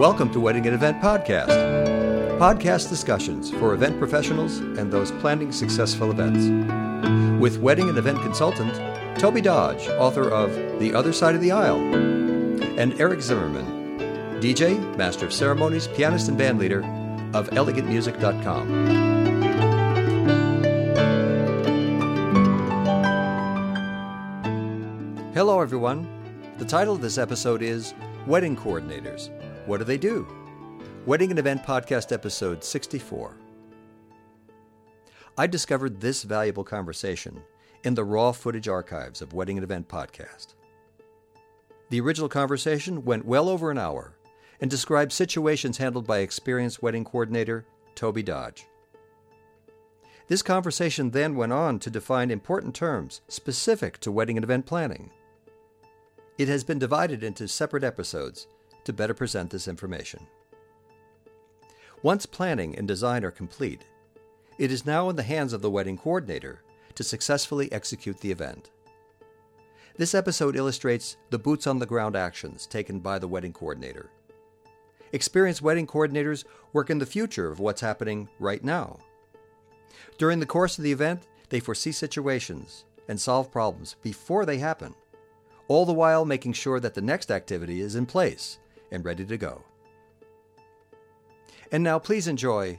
Welcome to Wedding and Event Podcast. Podcast discussions for event professionals and those planning successful events. With wedding and event consultant Tobey Dodge, author of The Other Side of the Aisle, and Eric Zimmerman, DJ, Master of Ceremonies, pianist, and bandleader of elegantmusic.com. Hello, everyone. The title of this episode is Wedding Coordinators. What do they do? Wedding and Event Podcast, episode 64. I discovered this valuable conversation in the raw footage archives of Wedding and Event Podcast. The original conversation went well over an hour and described situations handled by experienced wedding coordinator Tobey Dodge. This conversation then went on to define important terms specific to wedding and event planning. It has been divided into separate episodes to better present this information. Once planning and design are complete, it is now in the hands of the wedding coordinator to successfully execute the event. This episode illustrates the boots on the ground actions taken by the wedding coordinator. Experienced wedding coordinators work in the future of what's happening right now. During the course of the event, they foresee situations and solve problems before they happen all the while making sure that the next activity is in place and ready to go. And now please enjoy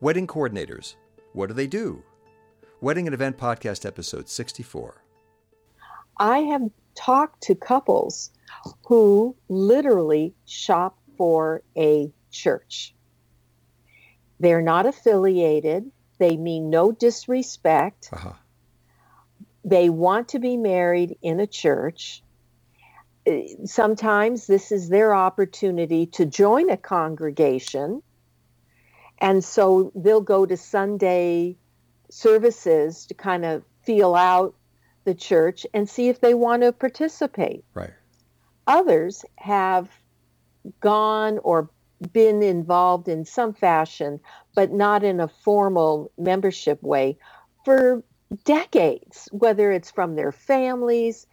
Wedding Coordinators. What do they do? Wedding and Event Podcast, episode 64. I have talked to couples who literally shop for a church. They're not affiliated, they mean no disrespect. Uh-huh. They want to be married in a church. Sometimes this is their opportunity to join a congregation. And so they'll go to Sunday services to kind of feel out the church and see if they want to participate. Right. Others have gone or been involved in some fashion, but not in a formal membership way for decades, whether it's from their families,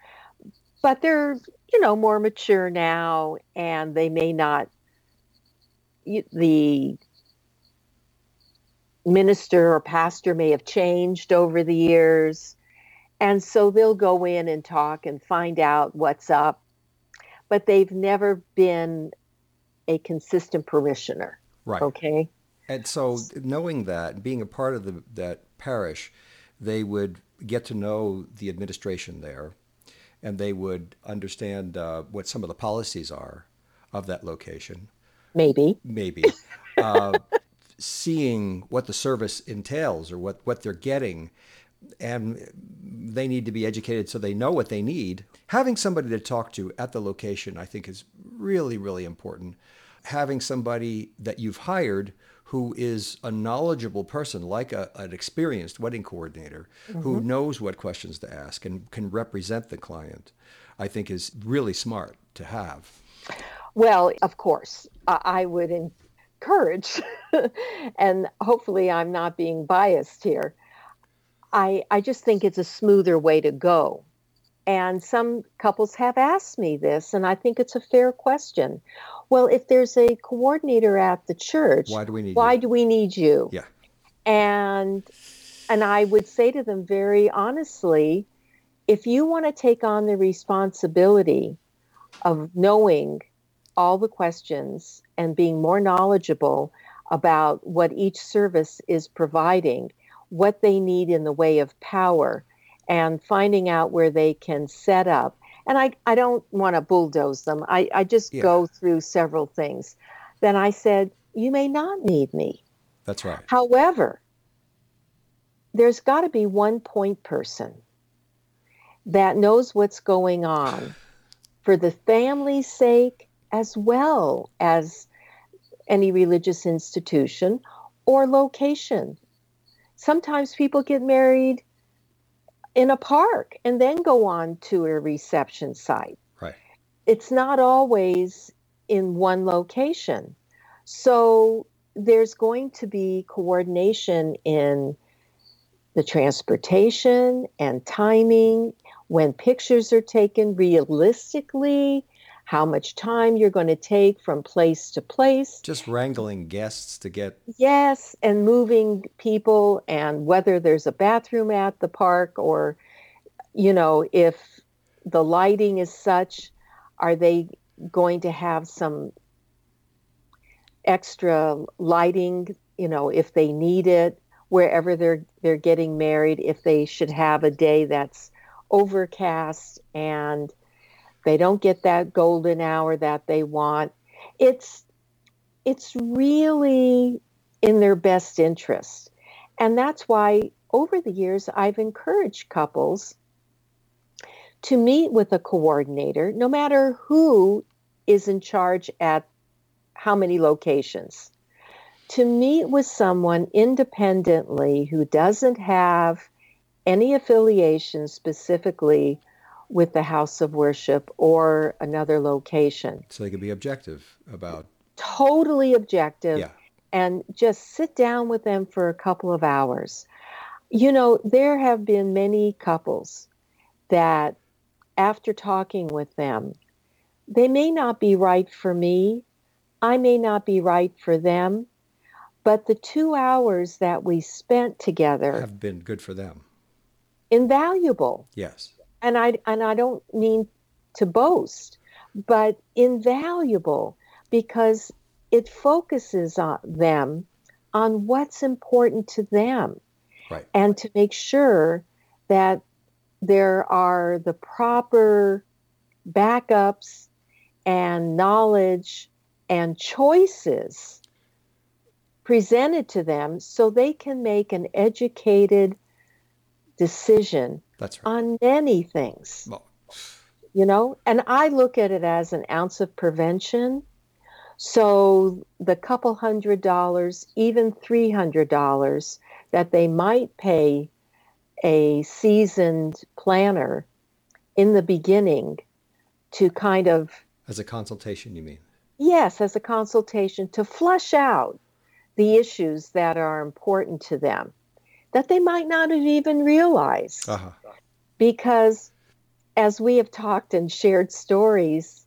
but they're, you know, more mature now and they may not, the minister or pastor may have changed over the years. And so they'll go in and talk and find out what's up, but they've never been a consistent parishioner. Right. Okay. And so knowing that, being a part of the, that parish, they would get to know the administration there, and they would understand uh, what some of the policies are of that location. Maybe. Maybe. Uh, seeing what the service entails or what, what they're getting, and they need to be educated so they know what they need. Having somebody to talk to at the location, I think, is really, really important. Having somebody that you've hired who is a knowledgeable person, like a, an experienced wedding coordinator, mm-hmm. who knows what questions to ask and can represent the client, I think is really smart to have. Well, of course, I would encourage, and hopefully I'm not being biased here. I, I just think it's a smoother way to go. And some couples have asked me this, and I think it's a fair question. Well, if there's a coordinator at the church, why do we need why you? do we need you? Yeah. And and I would say to them very honestly, if you want to take on the responsibility of knowing all the questions and being more knowledgeable about what each service is providing, what they need in the way of power, and finding out where they can set up and I, I don't want to bulldoze them. I, I just yeah. go through several things. Then I said, You may not need me. That's right. However, there's got to be one point person that knows what's going on for the family's sake as well as any religious institution or location. Sometimes people get married in a park and then go on to a reception site. Right. It's not always in one location. So there's going to be coordination in the transportation and timing when pictures are taken realistically how much time you're going to take from place to place. Just wrangling guests to get. Yes, and moving people, and whether there's a bathroom at the park or, you know, if the lighting is such, are they going to have some extra lighting, you know, if they need it, wherever they're they're getting married, if they should have a day that's overcast and they don't get that golden hour that they want. It's it's really in their best interest. And that's why over the years I've encouraged couples to meet with a coordinator no matter who is in charge at how many locations. To meet with someone independently who doesn't have any affiliation specifically with the house of worship or another location. So they can be objective about. Totally objective. Yeah. And just sit down with them for a couple of hours. You know, there have been many couples that, after talking with them, they may not be right for me. I may not be right for them. But the two hours that we spent together have been good for them. Invaluable. Yes and I and I don't mean to boast, but invaluable because it focuses on them on what's important to them. Right. And to make sure that there are the proper backups and knowledge and choices presented to them so they can make an educated decision That's right. on many things. Well, you know, and I look at it as an ounce of prevention. So the couple hundred dollars, even three hundred dollars that they might pay a seasoned planner in the beginning to kind of as a consultation, you mean? Yes, as a consultation to flush out the issues that are important to them that they might not have even realized. Uh-huh. Because as we have talked and shared stories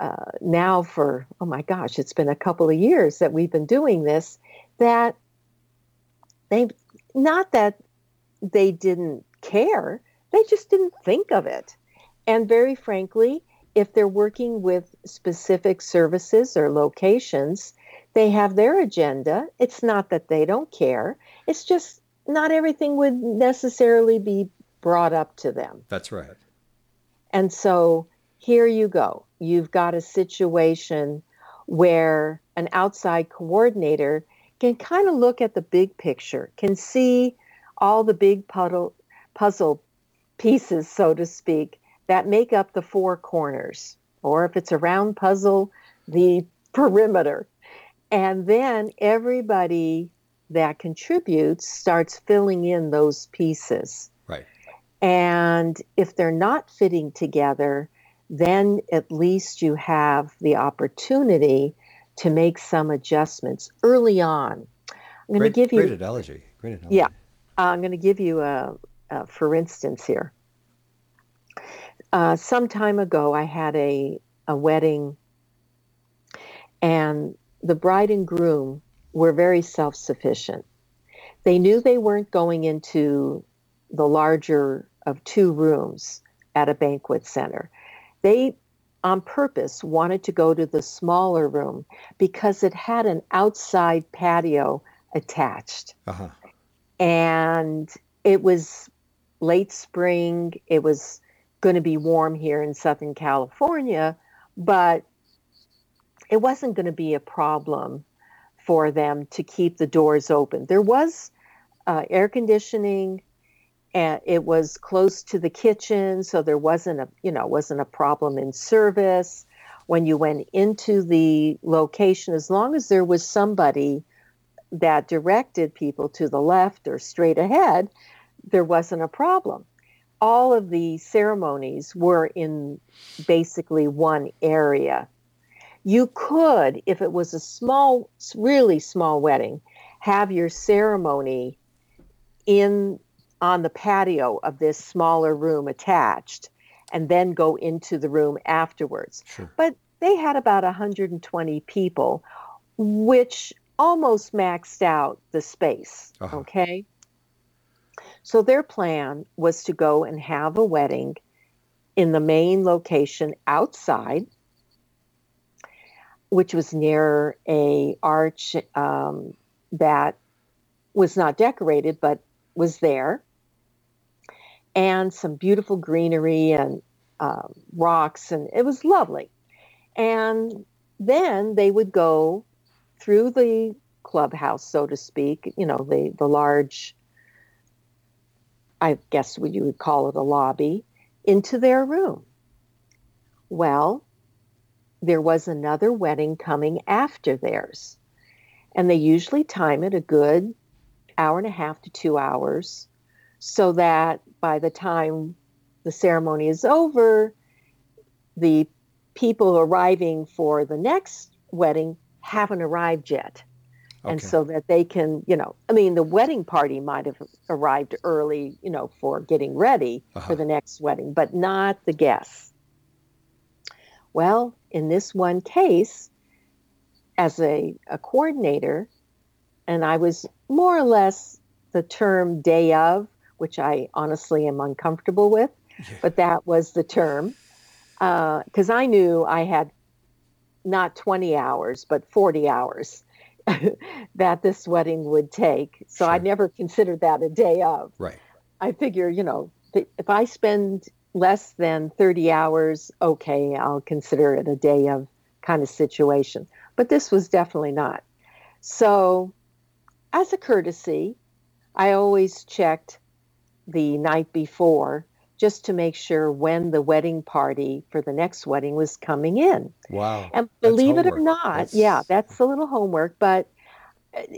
uh, now for, oh my gosh, it's been a couple of years that we've been doing this, that they, not that they didn't care, they just didn't think of it. And very frankly, if they're working with specific services or locations, they have their agenda. It's not that they don't care. It's just not everything would necessarily be brought up to them. That's right. And so here you go. You've got a situation where an outside coordinator can kind of look at the big picture, can see all the big puddle, puzzle pieces, so to speak, that make up the four corners, or if it's a round puzzle, the perimeter. And then everybody that contributes starts filling in those pieces. And if they're not fitting together, then at least you have the opportunity to make some adjustments early on. I'm going to give you great analogy. Great analogy. Yeah, I'm going to give you a, a for instance here. Uh, some time ago, I had a a wedding, and the bride and groom were very self sufficient. They knew they weren't going into the larger of two rooms at a banquet center. They, on purpose, wanted to go to the smaller room because it had an outside patio attached. Uh-huh. And it was late spring. It was going to be warm here in Southern California, but it wasn't going to be a problem for them to keep the doors open. There was uh, air conditioning, and it was close to the kitchen, so there wasn't a you know wasn't a problem in service when you went into the location. As long as there was somebody that directed people to the left or straight ahead, there wasn't a problem. All of the ceremonies were in basically one area you could, if it was a small, really small wedding, have your ceremony in on the patio of this smaller room attached. and then go into the room afterwards. Sure. But they had about 120 people, which almost maxed out the space. Uh-huh. Okay. So their plan was to go and have a wedding in the main location outside, which was near a arch um, that was not decorated but was there, and some beautiful greenery and um, rocks, and it was lovely. And then they would go through the clubhouse, so to speak, you know, the, the large, I guess what you would call it a lobby, into their room. Well, there was another wedding coming after theirs. And they usually time it a good hour and a half to two hours so that by the time the ceremony is over, the people arriving for the next wedding haven't arrived yet. And so that they can, you know, I mean, the wedding party might have arrived early, you know, for getting ready Uh-huh. for the next wedding, but not the guests. Well, in this one case, as a, a coordinator, and I was more or less the term day of, which I honestly am uncomfortable with, but that was the term. Uh, because I knew I had not 20 hours, but 40 hours that this wedding would take. So I never considered that a day of. Right. I figure, you know, if I spend less than 30 hours, okay, I'll consider it a day of kind of situation. But this was definitely not. So, as a courtesy, I always checked the night before just to make sure when the wedding party for the next wedding was coming in. Wow. And believe it or not, That's- yeah, that's a little homework, but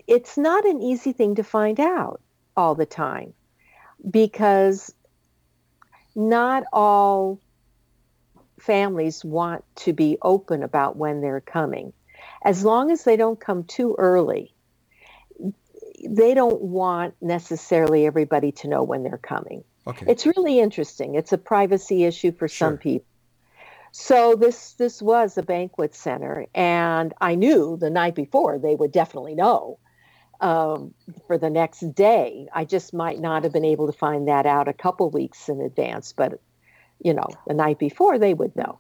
it's not an easy thing to find out all the time because not all families want to be open about when they're coming. As long as they don't come too early, they don't want necessarily everybody to know when they're coming. Okay. It's really interesting. It's a privacy issue for Sure. some people. So this this was a banquet center, and I knew the night before they would definitely know um, for the next day. I just might not have been able to find that out a couple weeks in advance, but you know, the night before they would know.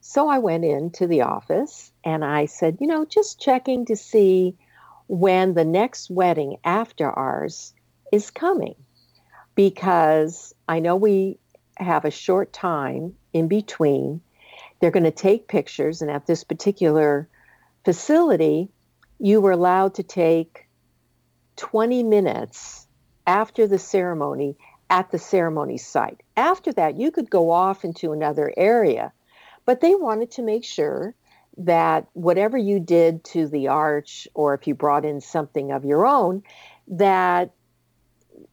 So I went into the office and I said, you know, just checking to see when the next wedding after ours is coming because I know we have a short time in between. They're going to take pictures, and at this particular facility, you were allowed to take 20 minutes after the ceremony at the ceremony site. After that, you could go off into another area, but they wanted to make sure that whatever you did to the arch, or if you brought in something of your own, that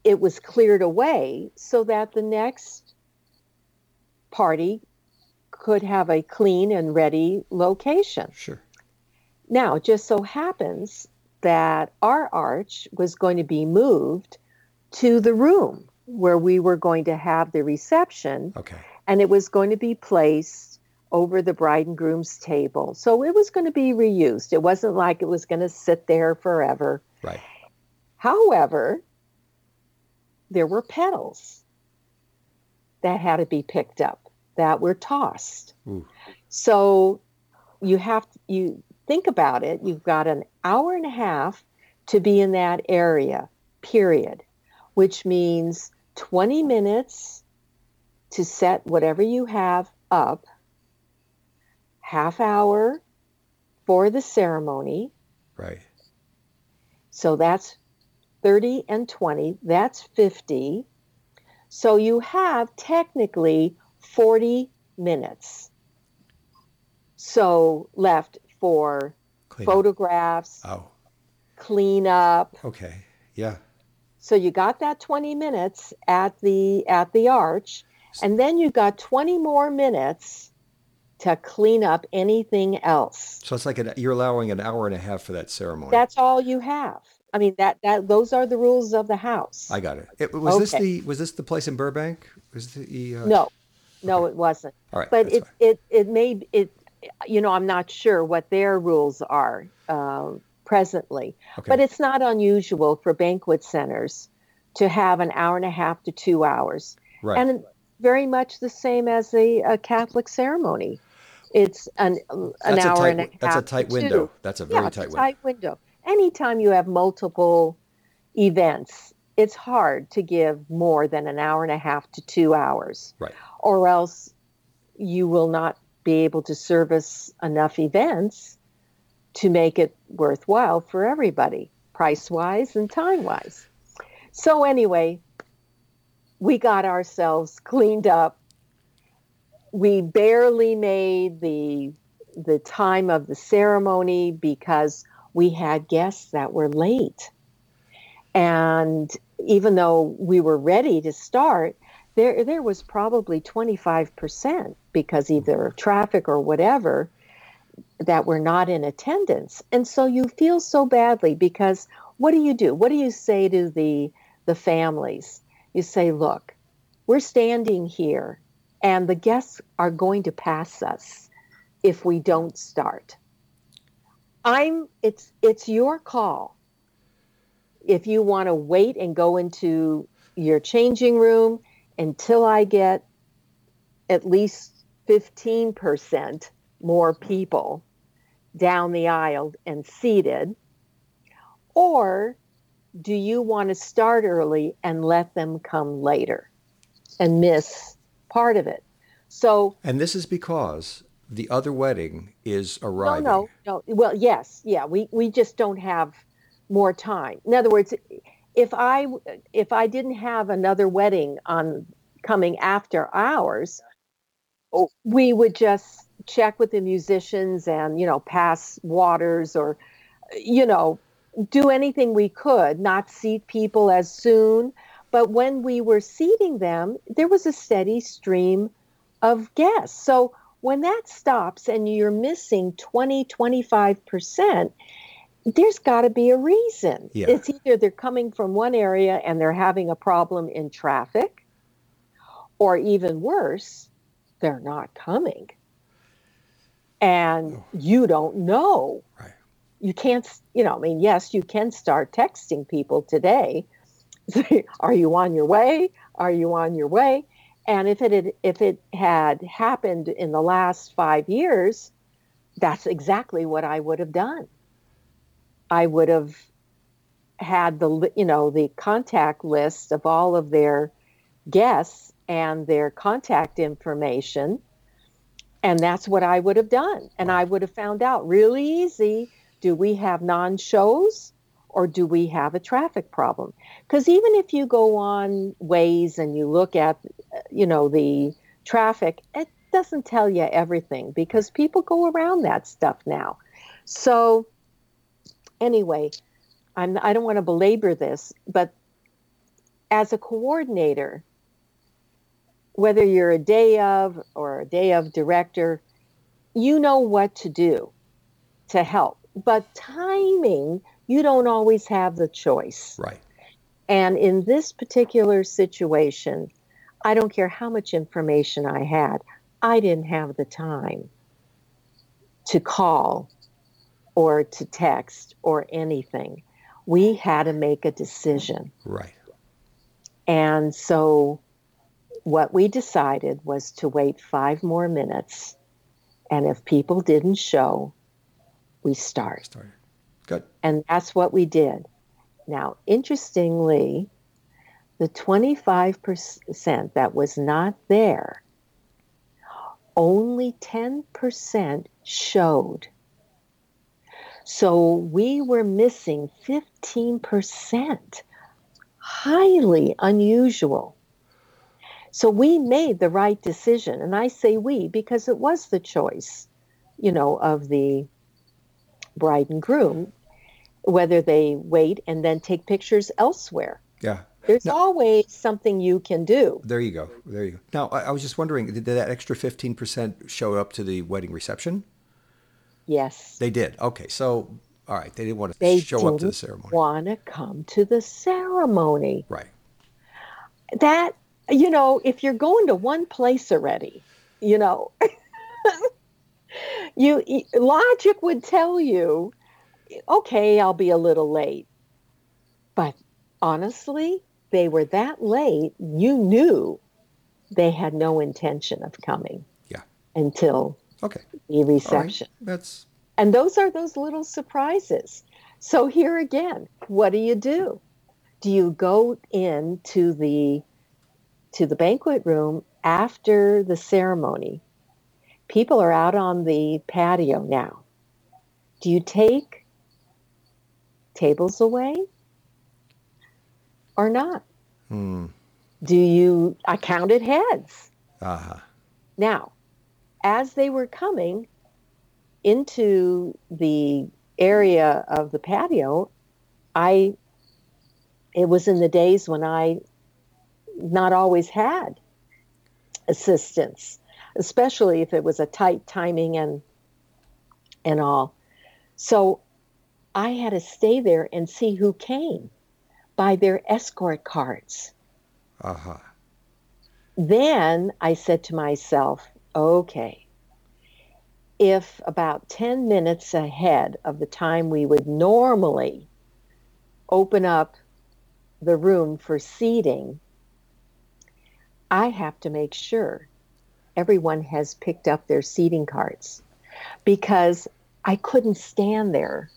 it was cleared away so that the next party could have a clean and ready location. Sure. Now, it just so happens that our arch was going to be moved to the room where we were going to have the reception, Okay. and it was going to be placed over the bride and groom's table. So it was going to be reused. It wasn't like it was going to sit there forever. Right. However, there were petals that had to be picked up that were tossed. Ooh. So you have you think about it, you've got an hour and a half to be in that area, period, which means 20 minutes to set whatever you have up, half hour for the ceremony, Right. so that's 30 and 20, that's 50. So you have technically 40 minutes. So left for Clean up. photographs, Oh. cleanup. Okay. Yeah. So you got that 20 minutes at the at the arch and then you got 20 more minutes to clean up anything else. So it's like an, you're allowing an hour and a half for that ceremony. That's all you have. I mean that that those are the rules of the house. I got it. it was this the was this the place in Burbank? Was the uh, no. no, it wasn't. All right, but it it it may it you know I'm not sure what their rules are uh, presently, Okay. but it's not unusual for banquet centers to have an hour and a half to two hours, right. and very much the same as a Catholic ceremony. It's an um, an that's hour a tight, and a half. That's a tight two. window. That's a very yeah, tight a window. tight window. Anytime you have multiple events, it's hard to give more than an hour and a half to two hours. Right. Or else you will not be able to service enough events to make it worthwhile for everybody, price wise and time wise. So, anyway, we got ourselves cleaned up. We barely made the the time of the ceremony because we had guests that were late. And even though we were ready to start, there there was probably 25% because either of traffic or whatever that were not in attendance. And so you feel so badly because what do you do? What do you say to the the families? You say, "Look, we're standing here and the guests are going to pass us if we don't start. I'm it's it's your call. If you want to wait and go into your changing room until I get at least 15% more people down the aisle and seated, or do you want to start early and let them come later and miss part of it? So And this is because the other wedding is arriving. no, no, no. Well, yes, yeah. We we just don't have more time. In other words, if I if I didn't have another wedding on coming after ours, we would just check with the musicians and you know pass waters or you know do anything we could, not seat people as soon. But when we were seating them, there was a steady stream of guests. So when that stops and you're missing 20, 25%, there's got to be a reason. Yeah. It's either they're coming from one area and they're having a problem in traffic, or even worse, they're not coming. And oh. you don't know. Right. You can't, you know, I mean, yes, you can start texting people today. Say, Are you on your way? Are you on your way? And if it had, if it had happened in the last five years, that's exactly what I would have done. I would have had the you know the contact list of all of their guests and their contact information, and that's what I would have done. And I would have found out really easy: do we have non-shows? Or do we have a traffic problem? Because even if you go on Waze and you look at you know the traffic it doesn't tell you everything because people go around that stuff now so anyway I'm, i don't want to belabor this but as a coordinator whether you're a day of or a day of director you know what to do to help but timing you don't always have the choice Right. and in this particular situation, I don't care how much information I had, I didn't have the time to call or to text or anything. We had to make a decision. Right. And so what we decided was to wait five more minutes. And if people didn't show, we start. Started. Good. And that's what we did. Now, interestingly, the 25% that was not there, only 10% showed. So we were missing 15%. Highly unusual. So we made the right decision. And I say we because it was the choice, you know, of the bride and groom whether they wait and then take pictures elsewhere. Yeah. There's No. always something you can do. There you go. There you go. Now, I, I was just wondering, did that extra 15% show up to the wedding reception? Yes. They did. Okay. So, all right. They didn't want to They show up to the ceremony. want to come to the ceremony. Right. That you know, if you're going to one place already, you know, you logic would tell you, okay, I'll be a little late. But honestly, they were that late, you knew they had no intention of coming. Yeah. Until okay. the reception. Right. That's and those are those little surprises. So here again, what do you do? Do you go into the to the banquet room after the ceremony? People are out on the patio now. Do you take tables away or not? Hmm. Do you? I counted heads. Uh-huh. Now, as they were coming into the area of the patio, I it was in the days when I not always had assistance, especially if it was a tight timing and and all. So I had to stay there and see who came by their escort cards. Uh-huh. Then I said to myself, okay, if about 10 minutes ahead of the time we would normally open up the room for seating, I have to make sure everyone has picked up their seating cards because I couldn't stand there.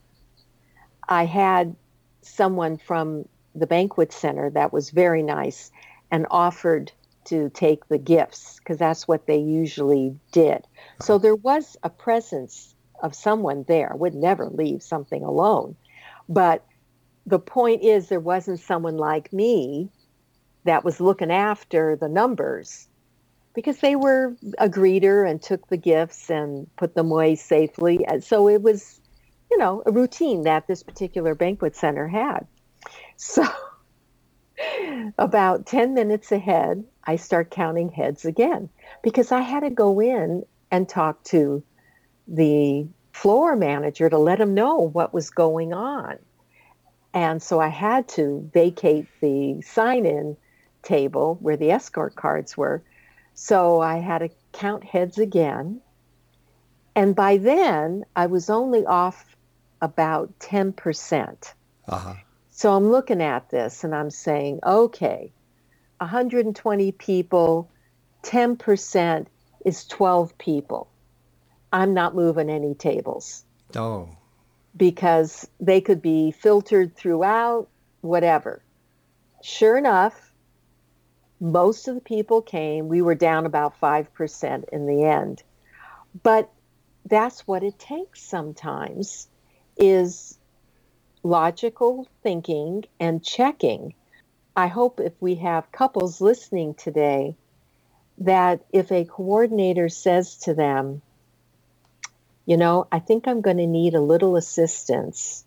I had someone from the banquet center that was very nice and offered to take the gifts because that's what they usually did. So uh-huh. there was a presence of someone there. I would never leave something alone. But the point is, there wasn't someone like me that was looking after the numbers because they were a greeter and took the gifts and put them away safely. And so it was, you know, a routine that this particular banquet center had. So about 10 minutes ahead, I start counting heads again because I had to go in and talk to the floor manager to let him know what was going on. And so I had to vacate the sign in table where the escort cards were. So I had to count heads again. And by then, I was only off about 10%. Uh-huh. So I'm looking at this and I'm saying, okay, 120 people, 10% is 12 people. I'm not moving any tables. Oh. Because they could be filtered throughout, whatever. Sure enough, most of the people came. We were down about 5% in the end. But that's what it takes sometimes is logical thinking and checking. I hope if we have couples listening today that if a coordinator says to them, you know, I think I'm going to need a little assistance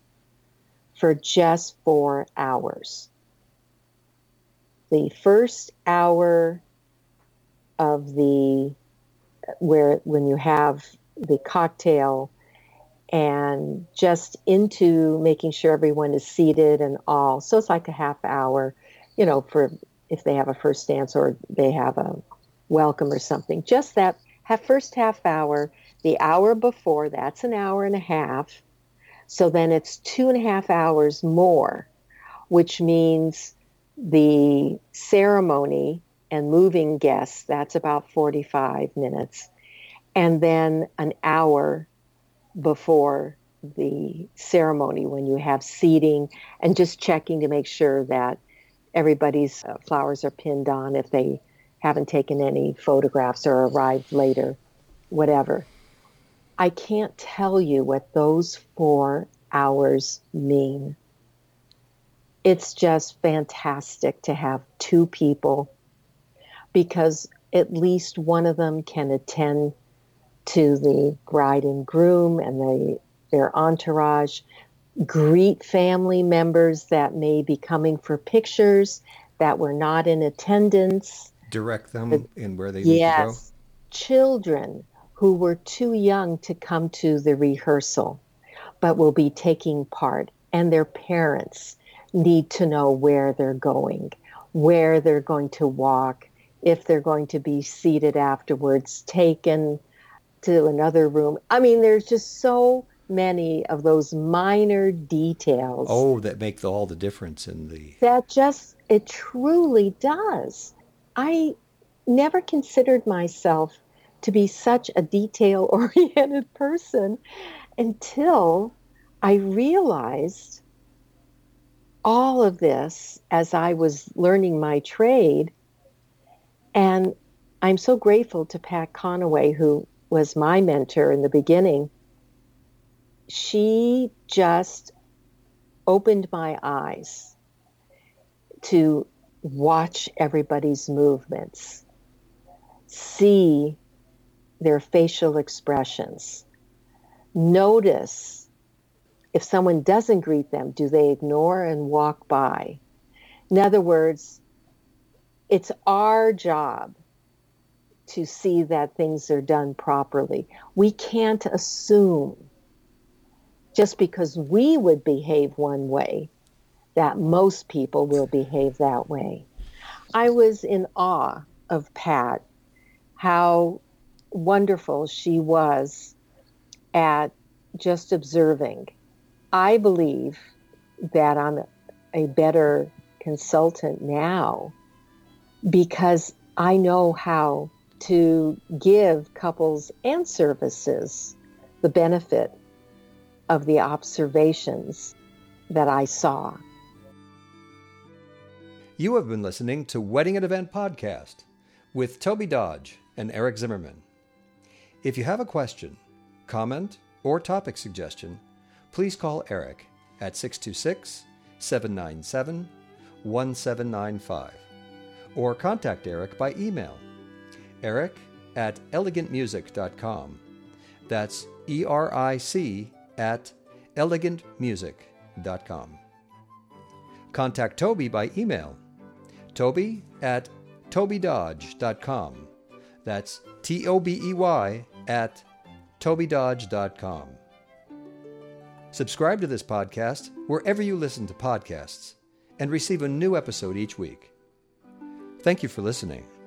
for just four hours. The first hour of the, where when you have the cocktail and just into making sure everyone is seated and all. So it's like a half hour, you know, for if they have a first dance or they have a welcome or something. Just that first half hour. The hour before, that's an hour and a half. So then it's two and a half hours more, which means the ceremony and moving guests, that's about 45 minutes. And then an hour before the ceremony when you have seating and just checking to make sure that everybody's uh, flowers are pinned on if they haven't taken any photographs or arrived later, whatever. I can't tell you what those four hours mean. It's just fantastic to have two people because at least one of them can attend to the bride and groom and the, their entourage, greet family members that may be coming for pictures that were not in attendance. Direct them the, in where they need yes, to go. Children who were too young to come to the rehearsal but will be taking part, and their parents need to know where they're going, where they're going to walk, if they're going to be seated afterwards, taken to another room. I mean, there's just so many of those minor details. Oh, that make the, all the difference in the. That just, it truly does. I never considered myself to be such a detail oriented person until I realized all of this as I was learning my trade. And I'm so grateful to Pat Conaway, who was my mentor in the beginning. She just opened my eyes to watch everybody's movements, see their facial expressions, notice if someone doesn't greet them, do they ignore and walk by? In other words, it's our job to see that things are done properly. We can't assume just because we would behave one way that most people will behave that way. I was in awe of Pat, how wonderful she was at just observing. I believe that I'm a better consultant now because I know how to give couples and services the benefit of the observations that I saw. You have been listening to Wedding and Event Podcast with Tobey Dodge and Eric Zimmerman. If you have a question, comment, or topic suggestion, please call Eric at 626 797 1795 or contact Eric by email eric at elegantmusic.com. That's E R I C at elegantmusic.com. Contact Tobey by email tobey at tobeydodge.com. That's T O B E Y at tobeydodge.com. Subscribe to this podcast wherever you listen to podcasts and receive a new episode each week. Thank you for listening.